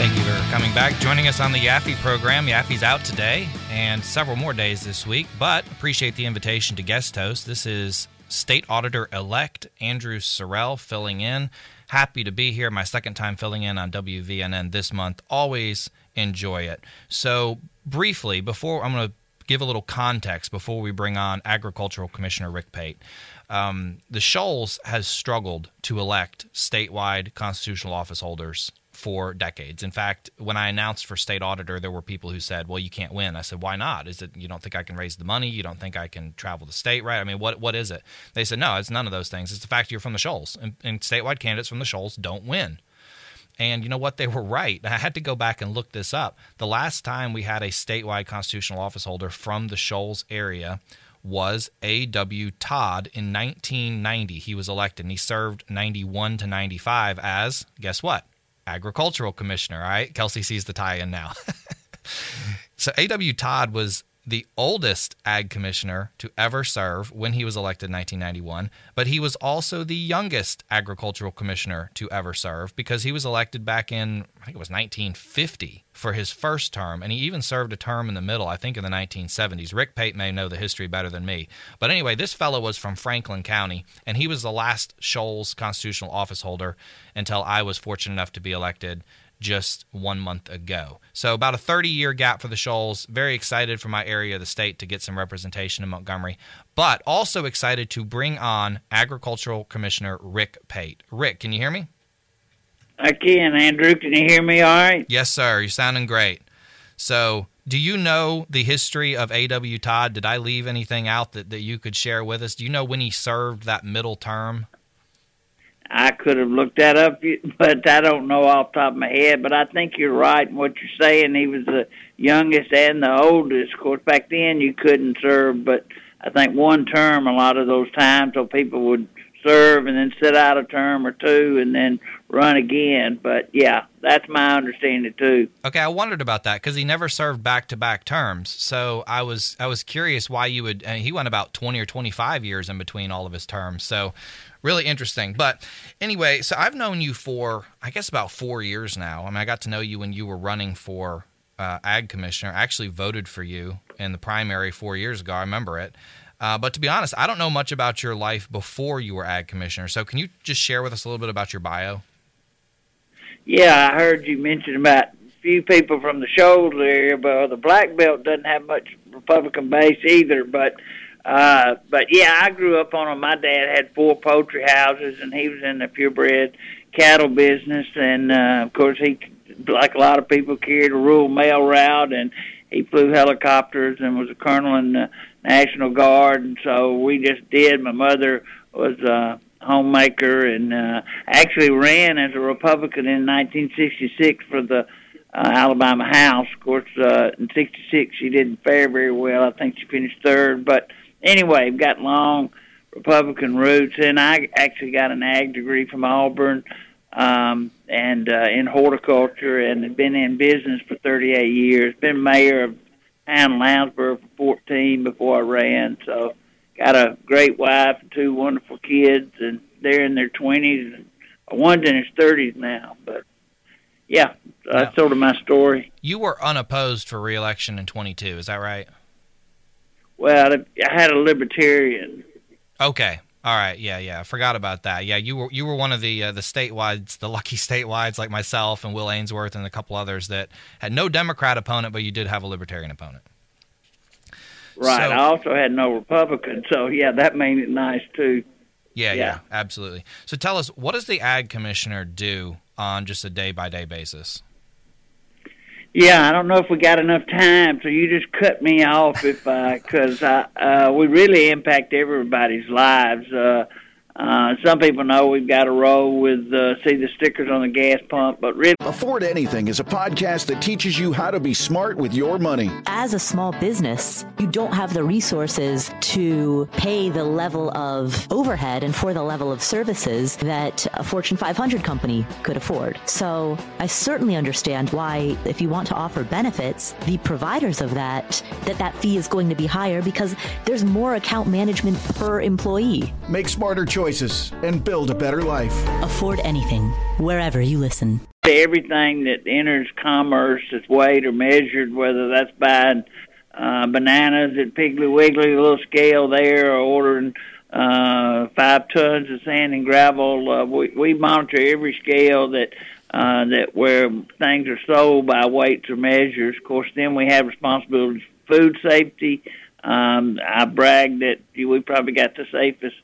Thank you for coming back. Joining us on the Yaffe program. Yaffe's out today and several more days this week, but appreciate the invitation to guest host. This is State Auditor elect Andrew Sorrell filling in. Happy to be here. My second time filling in on WVNN this month. Always enjoy it. So, briefly, before I'm going to give a little context before we bring on Agricultural Commissioner Rick Pate. Um, the Shoals has struggled to elect statewide constitutional office holders for decades. In fact, when I announced for state auditor, there were people who said, "Well, you can't win." I said, "Why not? Is it you don't think I can raise the money? You don't think I can travel the state, right? I mean, what what is it?" They said, "No, it's none of those things. It's the fact you're from the Shoals, and, and statewide candidates from the Shoals don't win." And you know what? They were right. I had to go back and look this up. The last time we had a statewide constitutional office holder from the Shoals area was A.W. Todd in 1990. He was elected and he served 91 to 95 as, guess what? Agricultural Commissioner. All right. Kelsey sees the tie in now. so A.W. Todd was the oldest ag commissioner to ever serve when he was elected in 1991, but he was also the youngest agricultural commissioner to ever serve because he was elected back in, I think it was 1950 for his first term, and he even served a term in the middle, I think in the 1970s. Rick Pate may know the history better than me. But anyway, this fellow was from Franklin County, and he was the last Shoals constitutional office holder until I was fortunate enough to be elected just one month ago. So, about a 30 year gap for the Shoals. Very excited for my area of the state to get some representation in Montgomery, but also excited to bring on Agricultural Commissioner Rick Pate. Rick, can you hear me? I can, Andrew. Can you hear me all right? Yes, sir. You're sounding great. So, do you know the history of A.W. Todd? Did I leave anything out that, that you could share with us? Do you know when he served that middle term? I could have looked that up, but I don't know off the top of my head. But I think you're right in what you're saying. He was the youngest and the oldest. Of course, back then you couldn't serve, but I think one term a lot of those times, so people would serve and then sit out a term or two and then run again. But yeah, that's my understanding too. Okay, I wondered about that because he never served back to back terms. So I was I was curious why you would. he went about twenty or twenty five years in between all of his terms. So really interesting. But anyway, so I've known you for I guess about four years now. I mean, I got to know you when you were running for uh, ag commissioner. I actually voted for you in the primary four years ago. I remember it. Uh, but to be honest, I don't know much about your life before you were ag commissioner. So can you just share with us a little bit about your bio? Yeah, I heard you mention about few people from the Shoals area, but the Black Belt doesn't have much Republican base either. But uh, but yeah, I grew up on them. My dad had four poultry houses, and he was in the purebred cattle business. And uh, of course, he, like a lot of people, carried a rural mail route, and he flew helicopters and was a colonel in the National Guard. And so we just did. My mother was a homemaker, and uh, actually ran as a Republican in 1966 for the uh, Alabama House. Of course, uh, in '66 she didn't fare very well. I think she finished third, but anyway, got long Republican roots, and I actually got an ag degree from Auburn um, and uh, in horticulture, and have been in business for 38 years. Been mayor of town Lowndesboro for 14 before I ran, so got a great wife and two wonderful kids, and they're in their 20s, and one's in his 30s now, but. Yeah, that's sort of my story. You were unopposed for reelection in 22, is that right? Well, I had a libertarian. Okay. All right. Yeah, yeah. I forgot about that. Yeah, you were you were one of the uh, the statewides, the lucky statewides like myself and Will Ainsworth and a couple others that had no Democrat opponent, but you did have a libertarian opponent. Right. So, I also had no Republican, so yeah, that made it nice too. Yeah, yeah, yeah, absolutely. So tell us, what does the ag commissioner do on just a day by day basis? Yeah, I don't know if we got enough time, so you just cut me off if because uh, uh, we really impact everybody's lives. Uh, Uh, some people know we've got to roll with uh, see the stickers on the gas pump, but really, Afford Anything is a podcast that teaches you how to be smart with your money. As a small business, you don't have the resources to pay the level of overhead and for the level of services that a Fortune 500 company could afford. So I certainly understand why, if you want to offer benefits, the providers of that, that that fee is going to be higher because there's more account management per employee. Make smarter choices and build a better life. Afford anything, wherever you listen. everything that enters commerce is weighed or measured, whether that's buying uh, bananas at Piggly Wiggly, a little scale there, or ordering uh, five tons of sand and gravel. Uh, we, we monitor every scale that uh, that where things are sold by weights or measures. Of course, then we have responsibilities for food safety. Um, I brag that we probably got the safest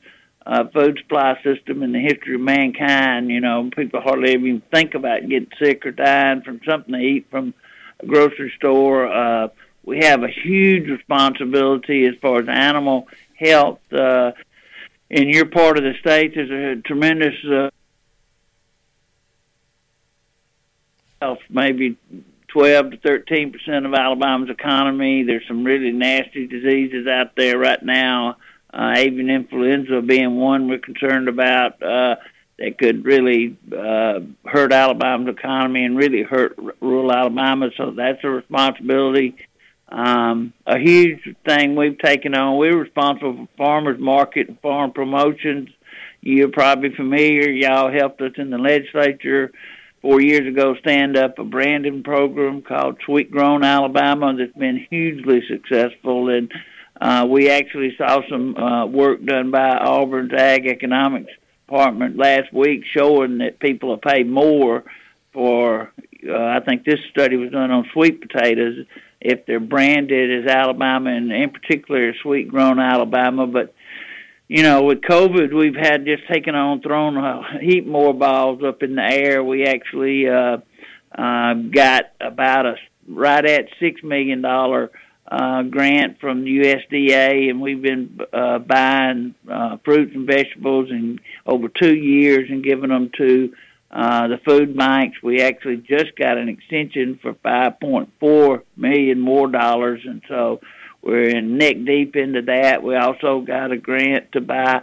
uh, food supply system in the history of mankind. You know, people hardly even think about getting sick or dying from something they eat from a grocery store. Uh, we have a huge responsibility as far as animal health. Uh, in your part of the state, there's a tremendous uh, health, maybe 12 to 13 percent of Alabama's economy. There's some really nasty diseases out there right now uh, avian influenza being one we're concerned about uh, that could really uh, hurt Alabama's economy and really hurt r- rural Alabama. So that's a responsibility. Um, a huge thing we've taken on. We're responsible for farmers market and farm promotions. You're probably familiar. Y'all helped us in the legislature four years ago stand up a branding program called Sweet Grown Alabama that's been hugely successful and uh, we actually saw some uh, work done by Auburn's Ag Economics Department last week showing that people are paid more for, uh, I think this study was done on sweet potatoes, if they're branded as Alabama and in particular sweet grown Alabama. But, you know, with COVID, we've had just taken on, thrown a heap more balls up in the air. We actually uh, uh, got about a right at $6 million uh, grant from the USDA, and we've been uh, buying uh, fruits and vegetables in over two years and giving them to uh, the food banks. We actually just got an extension for 5.4 million more dollars, and so we're in neck deep into that. We also got a grant to buy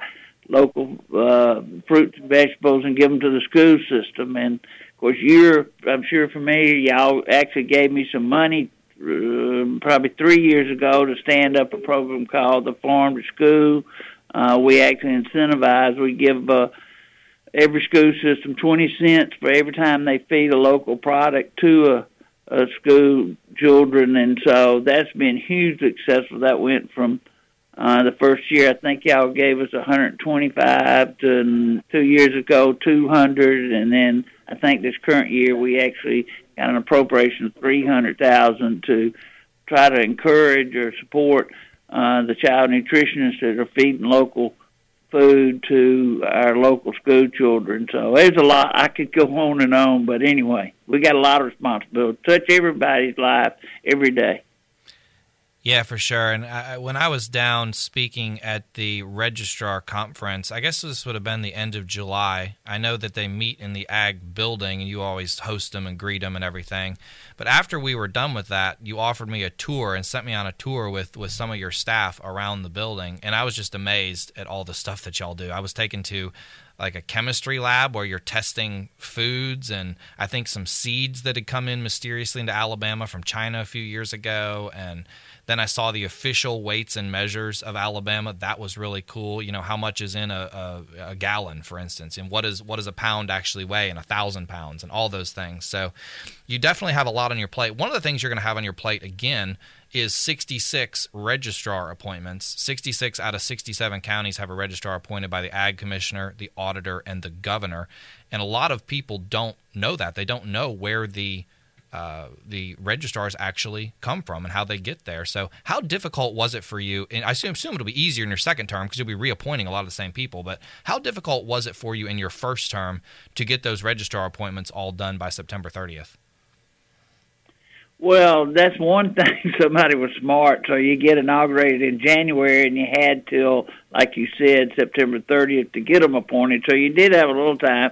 local uh, fruits and vegetables and give them to the school system. And of course, you're I'm sure familiar. Y'all actually gave me some money uh, probably three years ago to stand up a program called the Farm to School. Uh, we actually incentivize. We give uh, every school system twenty cents for every time they feed a local product to a, a school children, and so that's been hugely successful. That went from uh, the first year, I think y'all gave us 125 to two years ago 200, and then I think this current year we actually got an appropriation of 300,000 to try to encourage or support uh, the child nutritionists that are feeding local food to our local school children. So there's a lot. I could go on and on, but anyway, we got a lot of responsibility. Touch everybody's life every day. Yeah, for sure. And I, when I was down speaking at the registrar conference, I guess this would have been the end of July. I know that they meet in the ag building and you always host them and greet them and everything. But after we were done with that, you offered me a tour and sent me on a tour with, with some of your staff around the building. And I was just amazed at all the stuff that y'all do. I was taken to like a chemistry lab where you're testing foods and I think some seeds that had come in mysteriously into Alabama from China a few years ago and then I saw the official weights and measures of Alabama. That was really cool. You know how much is in a, a, a gallon, for instance, and what is what does a pound actually weigh, and a thousand pounds, and all those things. So you definitely have a lot on your plate. One of the things you're going to have on your plate again is 66 registrar appointments. 66 out of 67 counties have a registrar appointed by the ag commissioner, the auditor, and the governor. And a lot of people don't know that. They don't know where the uh, the registrars actually come from and how they get there. So, how difficult was it for you? And I assume, assume it'll be easier in your second term because you'll be reappointing a lot of the same people. But how difficult was it for you in your first term to get those registrar appointments all done by September 30th? Well, that's one thing. Somebody was smart. So you get inaugurated in January, and you had till, like you said, September 30th to get them appointed. So you did have a little time.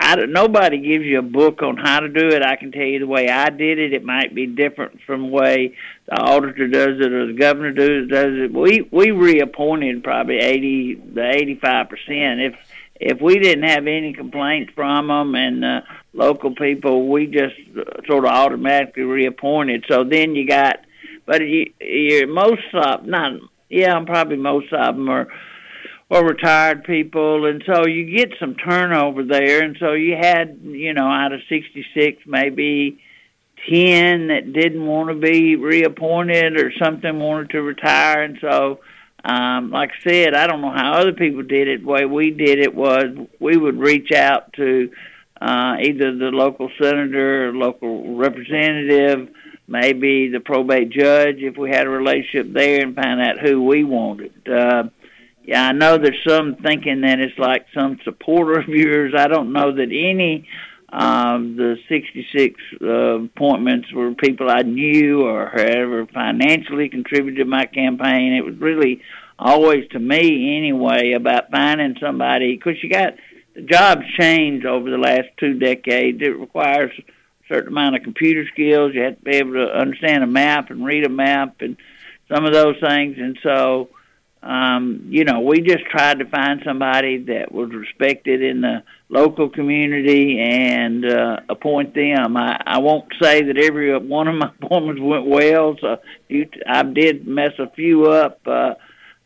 I don't, nobody gives you a book on how to do it. I can tell you the way I did it. It might be different from the way the auditor does it or the governor does does it. We we reappointed probably eighty the eighty five percent. If if we didn't have any complaints from them and uh, local people, we just uh, sort of automatically reappointed. So then you got, but you, you're most of not yeah, I'm probably most of them are or retired people, and so you get some turnover there. And so you had, you know, out of 66, maybe 10 that didn't want to be reappointed or something wanted to retire. And so, um, like I said, I don't know how other people did it. The way we did it was we would reach out to uh, either the local senator or local representative, maybe the probate judge if we had a relationship there, and find out who we wanted. Uh, yeah, I know there's some thinking that it's like some supporter of yours. I don't know that any of the 66 uh, appointments were people I knew or had ever financially contributed to my campaign. It was really always, to me anyway, about finding somebody because you got the job's changed over the last two decades. It requires a certain amount of computer skills. You have to be able to understand a map and read a map and some of those things, and so um, you know, we just tried to find somebody that was respected in the local community and uh, appoint them. I, I won't say that every one of my appointments went well, so you, I did mess a few up uh,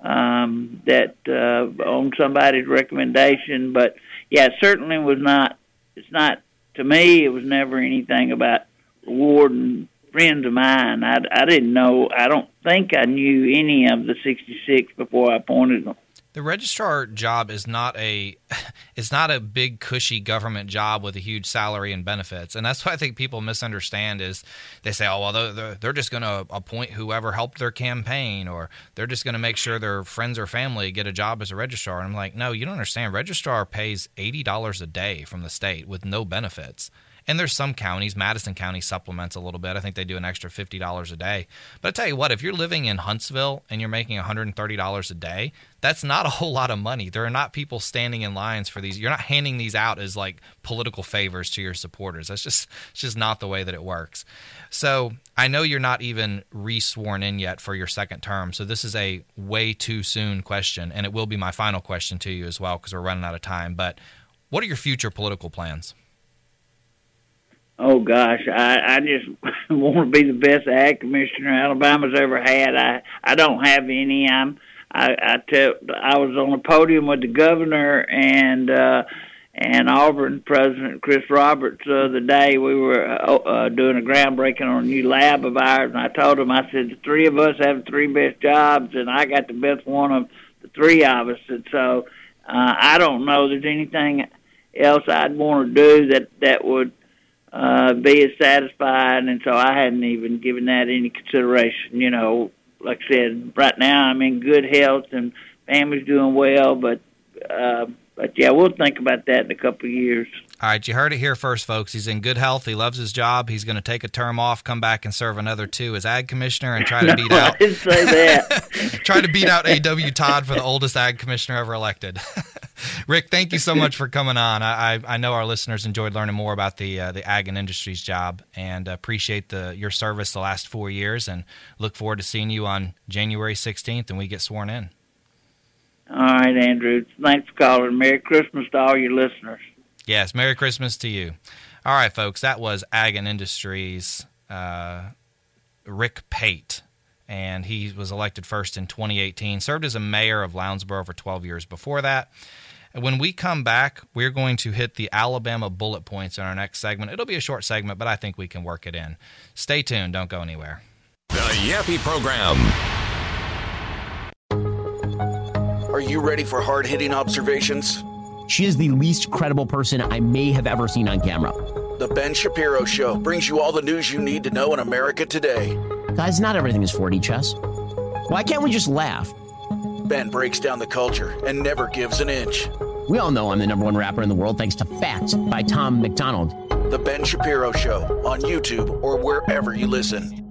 um, that uh, on somebody's recommendation. But yeah, it certainly was not. It's not to me. It was never anything about rewarding friends of mine. I, I didn't know. I don't think I knew any of the 66 before I appointed them. The registrar job is not a it's not a big cushy government job with a huge salary and benefits, and that's what I think people misunderstand. Is they say, "Oh, well, they're, they're just going to appoint whoever helped their campaign, or they're just going to make sure their friends or family get a job as a registrar." And I'm like, "No, you don't understand. Registrar pays eighty dollars a day from the state with no benefits." And there's some counties, Madison County supplements a little bit. I think they do an extra $50 a day. But I tell you what, if you're living in Huntsville and you're making $130 a day, that's not a whole lot of money. There are not people standing in lines for these. You're not handing these out as like political favors to your supporters. That's just it's just not the way that it works. So, I know you're not even re-sworn in yet for your second term. So this is a way too soon question and it will be my final question to you as well because we're running out of time. But what are your future political plans? Oh gosh, I I just want to be the best ag commissioner Alabama's ever had. I I don't have any. I'm I I tell I was on a podium with the governor and uh and Auburn President Chris Roberts the day we were uh, uh, doing a groundbreaking on a new lab of ours, and I told him I said the three of us have the three best jobs, and I got the best one of the three of us, and so uh, I don't know there's anything else I'd want to do that that would uh, be as satisfied, and so I hadn't even given that any consideration. You know, like I said, right now I'm in good health and family's doing well, but uh, but yeah, we'll think about that in a couple of years. All right, you heard it here first, folks. He's in good health. He loves his job. He's going to take a term off, come back and serve another two as ag commissioner, and try to no, beat out. I didn't say that. try to beat out A.W. Todd for the oldest ag commissioner ever elected. Rick, thank you so much for coming on. I, I, I know our listeners enjoyed learning more about the uh, the ag and industries job, and appreciate the your service the last four years, and look forward to seeing you on January 16th, and we get sworn in. All right, Andrew. Thanks for calling. Merry Christmas to all your listeners. Yes, Merry Christmas to you. All right, folks, that was Ag and Industries uh, Rick Pate, and he was elected first in 2018. Served as a mayor of Lowndesboro for 12 years before that. When we come back, we're going to hit the Alabama bullet points in our next segment. It'll be a short segment, but I think we can work it in. Stay tuned. Don't go anywhere. The Yappy Program. Are you ready for hard hitting observations? She is the least credible person I may have ever seen on camera. The Ben Shapiro Show brings you all the news you need to know in America today. Guys, not everything is 4D chess. Why can't we just laugh? Ben breaks down the culture and never gives an inch. We all know I'm the number one rapper in the world thanks to Facts by Tom MacDonald. The Ben Shapiro Show on YouTube or wherever you listen.